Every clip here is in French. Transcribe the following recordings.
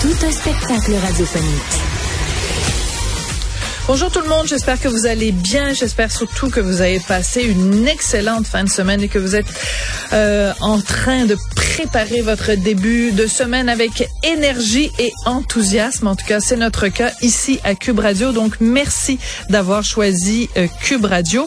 Tout un spectacle radiophonique. Bonjour tout le monde, j'espère que vous allez bien. J'espère surtout que vous avez passé une excellente fin de semaine et que vous êtes euh, en train de préparer votre début de semaine avec énergie et enthousiasme. En tout cas, c'est notre cas ici à Cube Radio. Donc, merci d'avoir choisi euh, Cube Radio.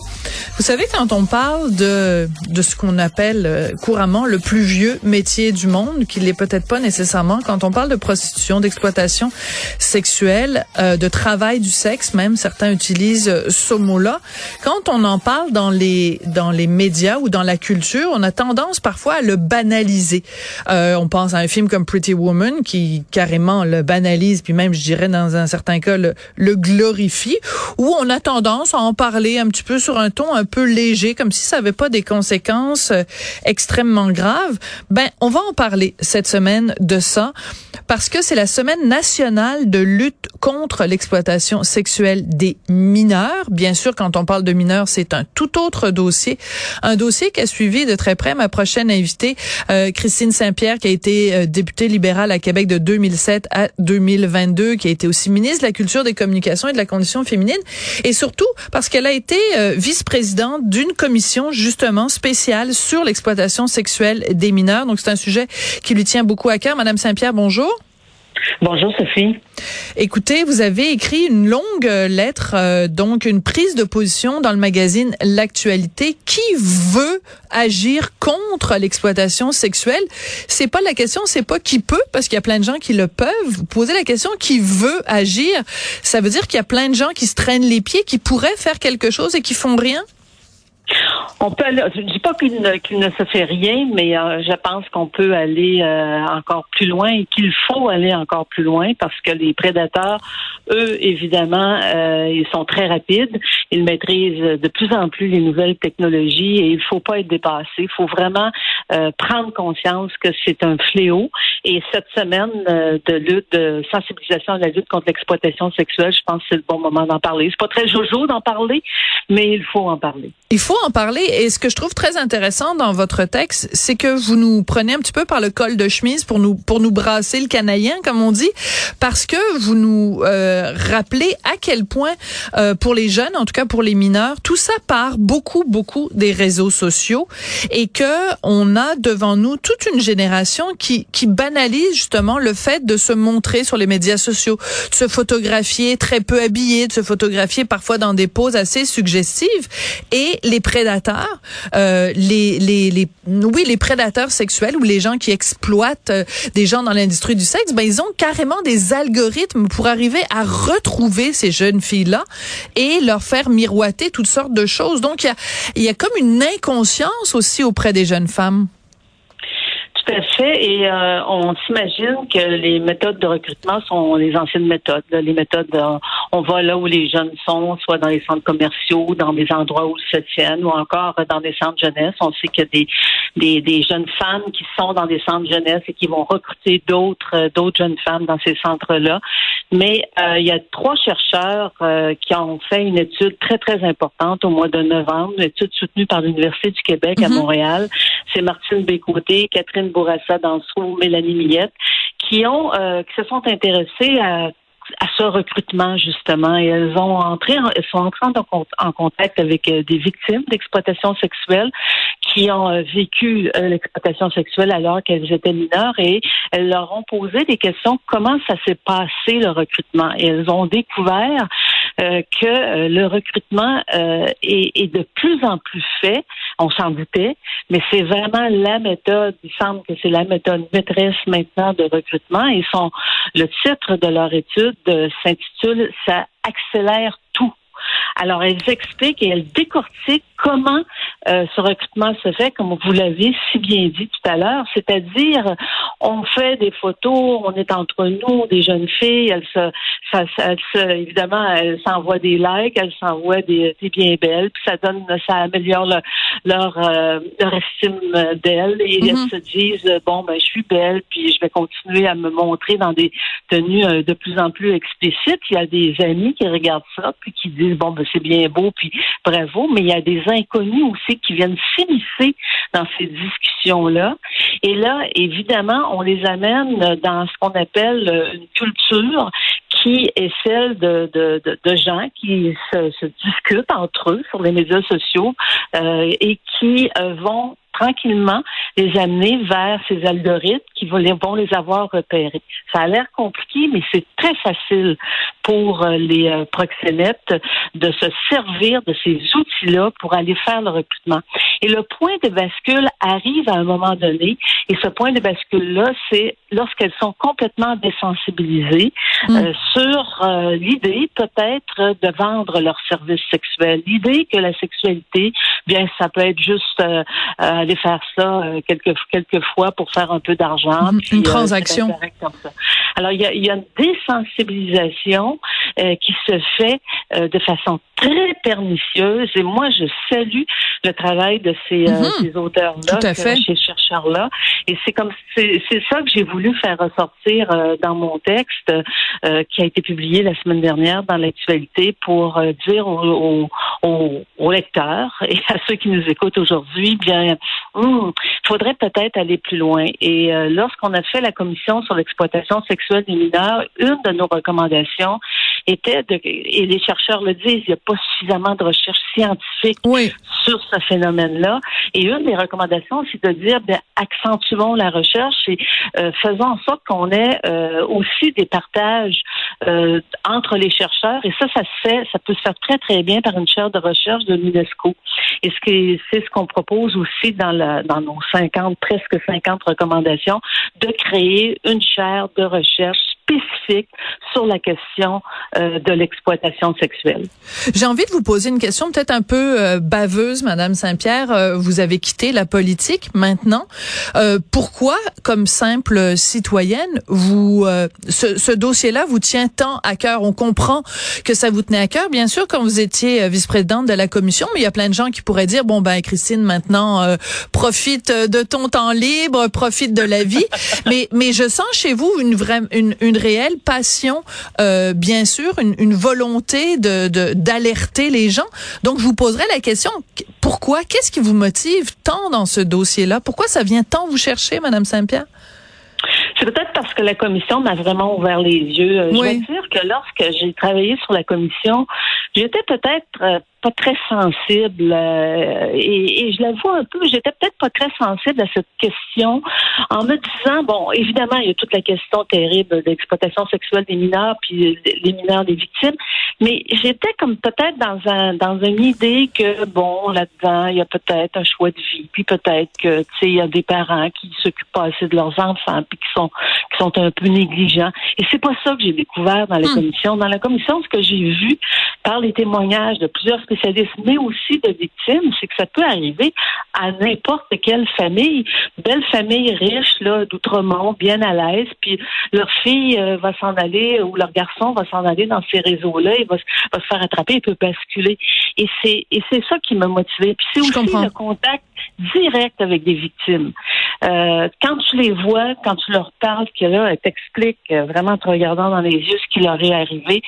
Vous savez, quand on parle de, de ce qu'on appelle euh, couramment le plus vieux métier du monde, qu'il n'est peut-être pas nécessairement, quand on parle de prostitution, d'exploitation sexuelle, de travail du sexe même, certains utilisent euh, ce mot-là. Quand on en parle dans les dans les médias ou dans la culture, on a tendance parfois à le banaliser. Euh, on pense à un film comme Pretty Woman qui carrément le banalise, puis même je dirais dans un certain cas le, le glorifie, où on a tendance à en parler un petit peu sur un ton un peu léger, comme si ça avait pas des conséquences euh, extrêmement graves. Ben, on va en parler cette semaine de ça parce que c'est la semaine nationale de lutte contre l'exploitation sexuelle des mineurs. Bien sûr, quand on parle de mineurs, c'est un tout autre dossier. Un dossier qui a suivi de très près ma prochaine invitée, euh, Saint-Pierre, qui a été euh, députée libérale à Québec de 2007 à 2022, qui a été aussi ministre de la Culture, des Communications et de la Condition féminine. Et surtout, parce qu'elle a été euh, vice-présidente d'une commission, justement, spéciale sur l'exploitation sexuelle des mineurs. Donc, c'est un sujet qui lui tient beaucoup à cœur. Madame Saint-Pierre, bonjour. Bonjour Sophie. Écoutez, vous avez écrit une longue lettre, euh, donc une prise de position dans le magazine L'actualité. Qui veut agir contre l'exploitation sexuelle? C'est pas la question, c'est pas qui peut, parce qu'il y a plein de gens qui le peuvent. Vous posez la question qui veut agir? Ça veut dire qu'il y a plein de gens qui se traînent les pieds, qui pourraient faire quelque chose et qui font rien? On peut je dis pas qu'il ne, se fait rien, mais euh, je pense qu'on peut aller euh, encore plus loin et qu'il faut aller encore plus loin parce que les prédateurs, eux, évidemment, euh, ils sont très rapides. Ils maîtrisent de plus en plus les nouvelles technologies et il faut pas être dépassé. Il faut vraiment prendre conscience que c'est un fléau. Et cette semaine de lutte, de sensibilisation à la lutte contre l'exploitation sexuelle, je pense que c'est le bon moment d'en parler. C'est pas très jojo d'en parler, mais il faut en parler. Il faut en parler. Et ce que je trouve très intéressant dans votre texte, c'est que vous nous prenez un petit peu par le col de chemise pour nous pour nous brasser le canaillin, comme on dit, parce que vous nous euh, rappelez à quel point euh, pour les jeunes, en tout cas pour les mineurs, tout ça part beaucoup beaucoup des réseaux sociaux et que on a devant nous toute une génération qui qui banalise justement le fait de se montrer sur les médias sociaux, de se photographier très peu habillé, de se photographier parfois dans des poses assez suggestives et les prédateurs, euh, les, les, les, oui, les prédateurs sexuels ou les gens qui exploitent euh, des gens dans l'industrie du sexe, ben, ils ont carrément des algorithmes pour arriver à retrouver ces jeunes filles-là et leur faire miroiter toutes sortes de choses. Donc, il y a, comme une inconscience aussi auprès des jeunes femmes. Tout à fait. Et euh, on s'imagine que les méthodes de recrutement sont les anciennes méthodes. Les méthodes, on va là où les jeunes sont, soit dans les centres commerciaux, dans des endroits où ils se tiennent, ou encore dans des centres jeunesse. On sait qu'il y a des, des, des, jeunes femmes qui sont dans des centres jeunesse et qui vont recruter d'autres euh, d'autres jeunes femmes dans ces centres-là. Mais il y a trois chercheurs qui ont fait une étude très, très importante au mois de novembre, une étude soutenue par l'Université du Québec à mm-hmm. Montréal. C'est Martine Bécoté, Catherine Bourassa Dansou, Mélanie Millette, qui ont euh, qui se sont intéressés à à ce recrutement justement et elles ont entré sont entrées en, contact avec euh, des victimes d'exploitation sexuelle qui ont euh, vécu l'exploitation sexuelle alors qu'elles étaient mineures et elles leur ont posé des questions. Comment ça s'est passé le recrutement? Et elles ont découvert euh, que euh, le recrutement euh, est, de plus en plus fait. On s'en doutait, mais c'est vraiment la méthode. Il semble que c'est la méthode maîtresse maintenant de recrutement. Et son le titre de leur étude s'intitule "Ça accélère tout." Alors, elles expliquent et elles décortiquent comment euh, ce recrutement se fait, comme vous l'avez si bien dit tout à l'heure, c'est-à-dire on fait des photos, on est entre nous, des jeunes filles, elles se, ça, évidemment, elles s'envoient des likes, elles s'envoient des, des bien belles, puis ça donne, ça améliore leur euh, leur estime d'elles et elles mm-hmm. se disent bon ben je suis belle, puis je vais continuer à me montrer dans des tenues euh, de plus en plus explicites. Il y a des amis qui regardent ça puis qui disent bon ben c'est bien beau puis bravo, mais il y a des inconnus aussi qui viennent s'immiscer dans ces discussions-là. Et là, évidemment, on les amène dans ce qu'on appelle une culture qui est celle de, gens qui se, se, discutent entre eux sur les médias sociaux euh, et qui euh, vont tranquillement les amener vers ces algorithmes qui vont les, avoir repérés. Ça a l'air compliqué, mais c'est très facile pour euh, les euh, proxénètes de se servir de ces outils-là pour aller faire le recrutement. Et le point de bascule arrive à un moment donné, et ce point de bascule-là, c'est lorsqu'elles sont complètement désensibilisées mm. euh, sur l'idée peut-être de vendre leurs services sexuels, l'idée que la sexualité, bien, ça peut être juste aller faire ça euh, quelques, quelques fois pour faire un peu d'argent. Mhm. une euh, transaction. Alors, il y a, y a, une désensibilisation euh, qui se fait de façon très pernicieuse. Et moi, je salue le travail de ces, mhm. ces auteurs-là, ces chercheurs-là. Et c'est comme c'est ça que j'ai voulu faire ressortir dans mon texte qui a été publié la semaine dernière dans l'actualité pour dire aux, aux, aux, lecteurs et à ceux qui nous écoutent aujourd'hui, bien, il faudrait peut-être aller plus loin. Et euh, lorsqu'on a fait la commission sur l'exploitation sexuelle des mineurs, une de nos recommandations était de, et les chercheurs le disent, il n'y a pas suffisamment de recherche scientifique sur ce phénomène-là. Et une des recommandations, c'est de dire, bien, accentuons la recherche et euh, faisons en sorte qu'on ait euh, aussi des partages entre les chercheurs. Et ça, ça se fait, ça peut se faire très, très bien par une chaire de recherche de l'UNESCO. Et ce c'est ce qu'on propose aussi dans dans nos 50, presque 50 recommandations, de créer une chaire de recherche spécifique sur la question euh, de l'exploitation sexuelle. J'ai envie de vous poser une question peut-être un peu euh, baveuse, Madame Saint-Pierre. Euh, vous avez quitté la politique maintenant. pourquoi, comme simple citoyenne, vous ce, ce dossier-là vous tient tant à cœur? On comprend que ça vous tenait à cœur, bien sûr, quand vous étiez vice-présidente de la commission, mais il y a plein de gens qui pourraient dire bon ben Christine maintenant profite de ton temps libre, profite de la vie. mais mais je sens chez vous une vraie une, une réelle passion, euh, bien sûr, une, volonté de d'alerter les gens. Donc, je vous poserai la question pourquoi Qu'est-ce qui vous motive tant dans ce dossier-là? Pourquoi ça vient tant vous chercher, Madame Saint-Pierre? C'est peut-être parce que la commission m'a vraiment ouvert les yeux. Euh, je veux dire que lorsque j'ai travaillé sur la commission, j'étais peut-être euh, pas très sensible euh, et, et, je l'avoue un peu, j'étais peut-être pas très sensible à cette question en me disant bon, évidemment, il y a toute la question terrible d'exploitation sexuelle des mineurs puis les mineurs des victimes, mais j'étais comme peut-être dans un dans une idée que bon, là-dedans, il y a peut-être un choix de vie, puis peut-être que tu sais, il y a des parents qui s'occupent pas assez de leurs enfants puis qui sont qui sont un peu négligents. Et c'est pas ça que j'ai découvert dans la hmm. commission. Dans la commission, ce que j'ai vu par les témoignages de plusieurs spécialistes, mais aussi de victimes, c'est que ça peut arriver à n'importe quelle famille, belle famille riche là d'outremont, bien à l'aise, puis leur fille euh, va s'en aller ou leur garçon va s'en aller dans ces réseaux-là, il va, va, se faire attraper, il peut basculer. Et c'est et c'est ça qui m'a motivé. Puis c'est aussi le contact direct avec des victimes. Euh, quand tu les vois, quand tu leur parles, que là, elles t'expliquent euh, vraiment en te regardant dans les yeux ce qui leur est arrivé,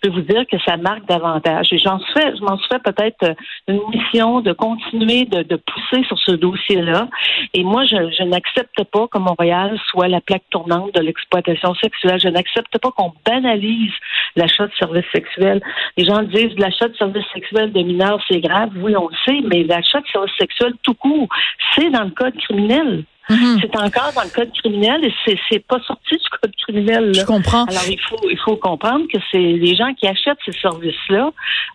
peux vous dire que ça marque davantage. Et j'en suis, je m'en fait peut-être euh, une mission de continuer de, de pousser sur ce dossier-là. Et moi, je, je n'accepte pas que Montréal soit la plaque tournante de l'exploitation sexuelle. Je n'accepte pas qu'on banalise l'achat de services sexuels. Les gens disent l'achat de services sexuels de mineurs, c'est grave. Oui, on le sait, mais l'achat de services sexuels tout court, c'est dans le code criminel. Mhm. C'est encore dans le code criminel et c'est, c'est pas sorti du code criminel. Je comprends. Alors il faut il faut comprendre que c'est les gens qui achètent ces services-là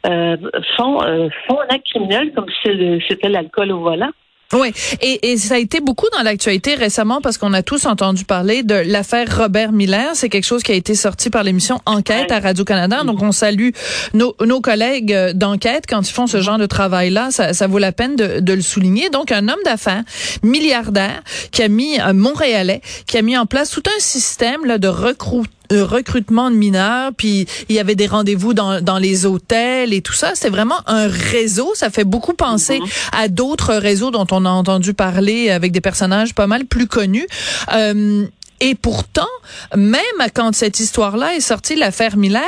euh, font euh, font un acte criminel comme si c'était l'alcool au volant. Oui, et, et, ça a été beaucoup dans l'actualité récemment parce qu'on a tous entendu parler de l'affaire Robert Miller. C'est quelque chose qui a été sorti par l'émission Enquête à Radio-Canada. Donc, on salue nos, nos collègues euh, d'enquête quand ils font ce genre de travail-là. Ça, ça vaut la peine de, de, le souligner. Donc, un homme d'affaires milliardaire qui a mis, un Montréalais, qui a mis en place tout un système là, de recrutement euh, recrutement de mineurs, puis il y avait des rendez-vous dans, dans les hôtels et tout ça. C'est vraiment un réseau. Ça fait beaucoup penser mhm. à d'autres réseaux dont on a entendu parler avec des personnages pas mal plus connus. Euh, et pourtant, même quand cette histoire-là est sortie, l'affaire Miller,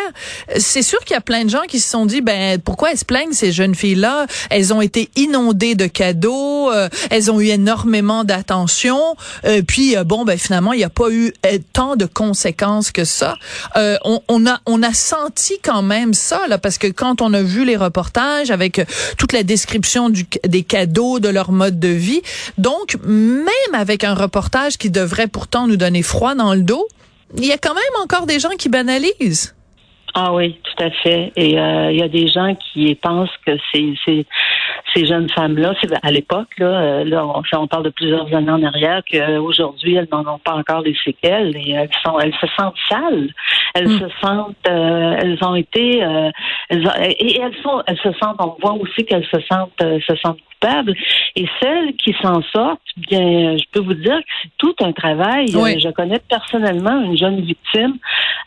c'est sûr qu'il y a plein de gens qui se sont dit, ben pourquoi elles se plaignent ces jeunes filles-là? Elles ont été inondées de cadeaux, euh, elles ont eu énormément d'attention, euh, puis euh, bon, ben finalement, il n'y a pas eu tant de conséquences que ça. On, a on a senti quand même ça là, parce que quand on a vu les reportages avec toute la description des cadeaux, de leur mode de vie, donc même avec un reportage qui devrait pourtant nous donner froid dans le dos, il y a quand même encore des gens qui banalisent. Ah oui, tout à fait. Et euh, il y a des gens qui pensent que c'est ces jeunes femmes-là, à l'époque, là, euh, là on, parle de plusieurs années en arrière, qu'aujourd'hui, elles n'en ont pas encore les séquelles et elles sont elles se sentent sales. Elles hmm. se sentent euh, elles ont été elles et elles sont elles se sentent on voit aussi qu'elles se sentent se sentent et celles qui s'en sortent, bien, je peux vous dire que c'est tout un travail. Euh, je connais personnellement une jeune victime,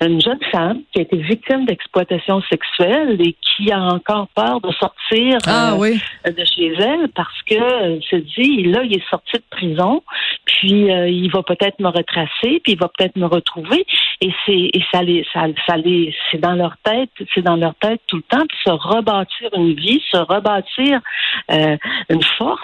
une jeune femme qui a été victime d'exploitation sexuelle et qui a encore peur de sortir ah, euh, de chez elle parce que elle se dit, là, il est sorti de prison, puis euh, il va peut-être me retracer, puis il va peut-être me retrouver. Et c'est et ça les ça, ça les c'est dans leur tête, c'est dans leur tête tout le temps, puis se rebâtir une vie, se rebâtir une force.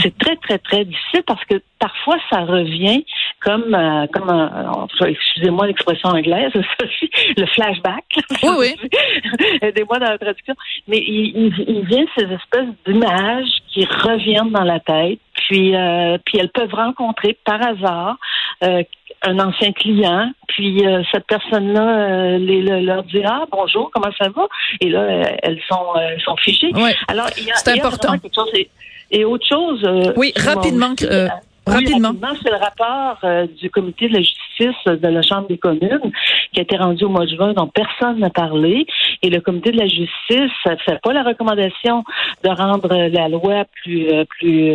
C'est très, très, très difficile parce que parfois, ça revient comme, euh, comme un, excusez-moi l'expression anglaise, le flashback. Oui, oui. Aidez-moi dans la traduction. Mais il, il, vient ces espèces d'images qui reviennent dans la tête, puis, euh, puis elles peuvent rencontrer par hasard euh, un ancien client, puis euh, cette personne-là euh, leur dit ah bonjour comment ça va? Et là elles sont elles sont fichées. Alors il y a, c'est important. quelque chose et, autre chose. oui rapidement. Rapidement. c'est le rapport du comité de la justice de la Chambre des communes qui a été rendu au mois de juin, dont personne n'a parlé. Et le comité de la justice ne fait pas la recommandation de rendre la loi plus, plus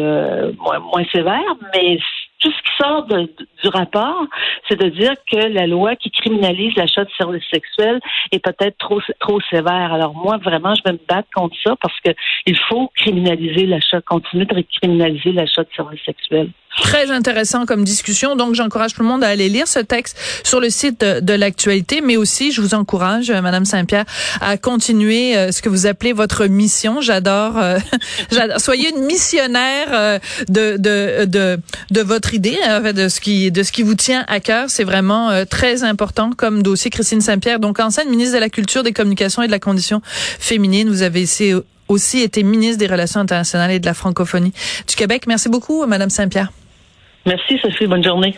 moins, moins sévère, mais tout ce qui sort du rapport, c'est de dire que la loi qui criminalise l'achat de services sexuels est peut-être trop trop sévère. Alors moi, vraiment, je vais me battre contre ça parce que il faut criminaliser l'achat, continuer de criminaliser l'achat de services sexuels. Très intéressant comme discussion. Donc, j'encourage tout le monde à aller lire ce texte sur le site de, l'actualité, mais aussi, je vous encourage, euh, Madame Saint-Pierre, à continuer euh, ce que vous appelez votre mission. J'adore, euh, soyez une missionnaire de, de, de, de votre idée, de ce qui, de ce qui vous tient à cœur. C'est vraiment très important comme dossier. Christine Saint-Pierre, donc ancienne ministre de la Culture, des Communications et de la Condition féminine. Vous avez aussi été ministre des Relations internationales et de la francophonie du Québec. Merci beaucoup, Madame Saint-Pierre. Merci, Sophie. Bonne journée.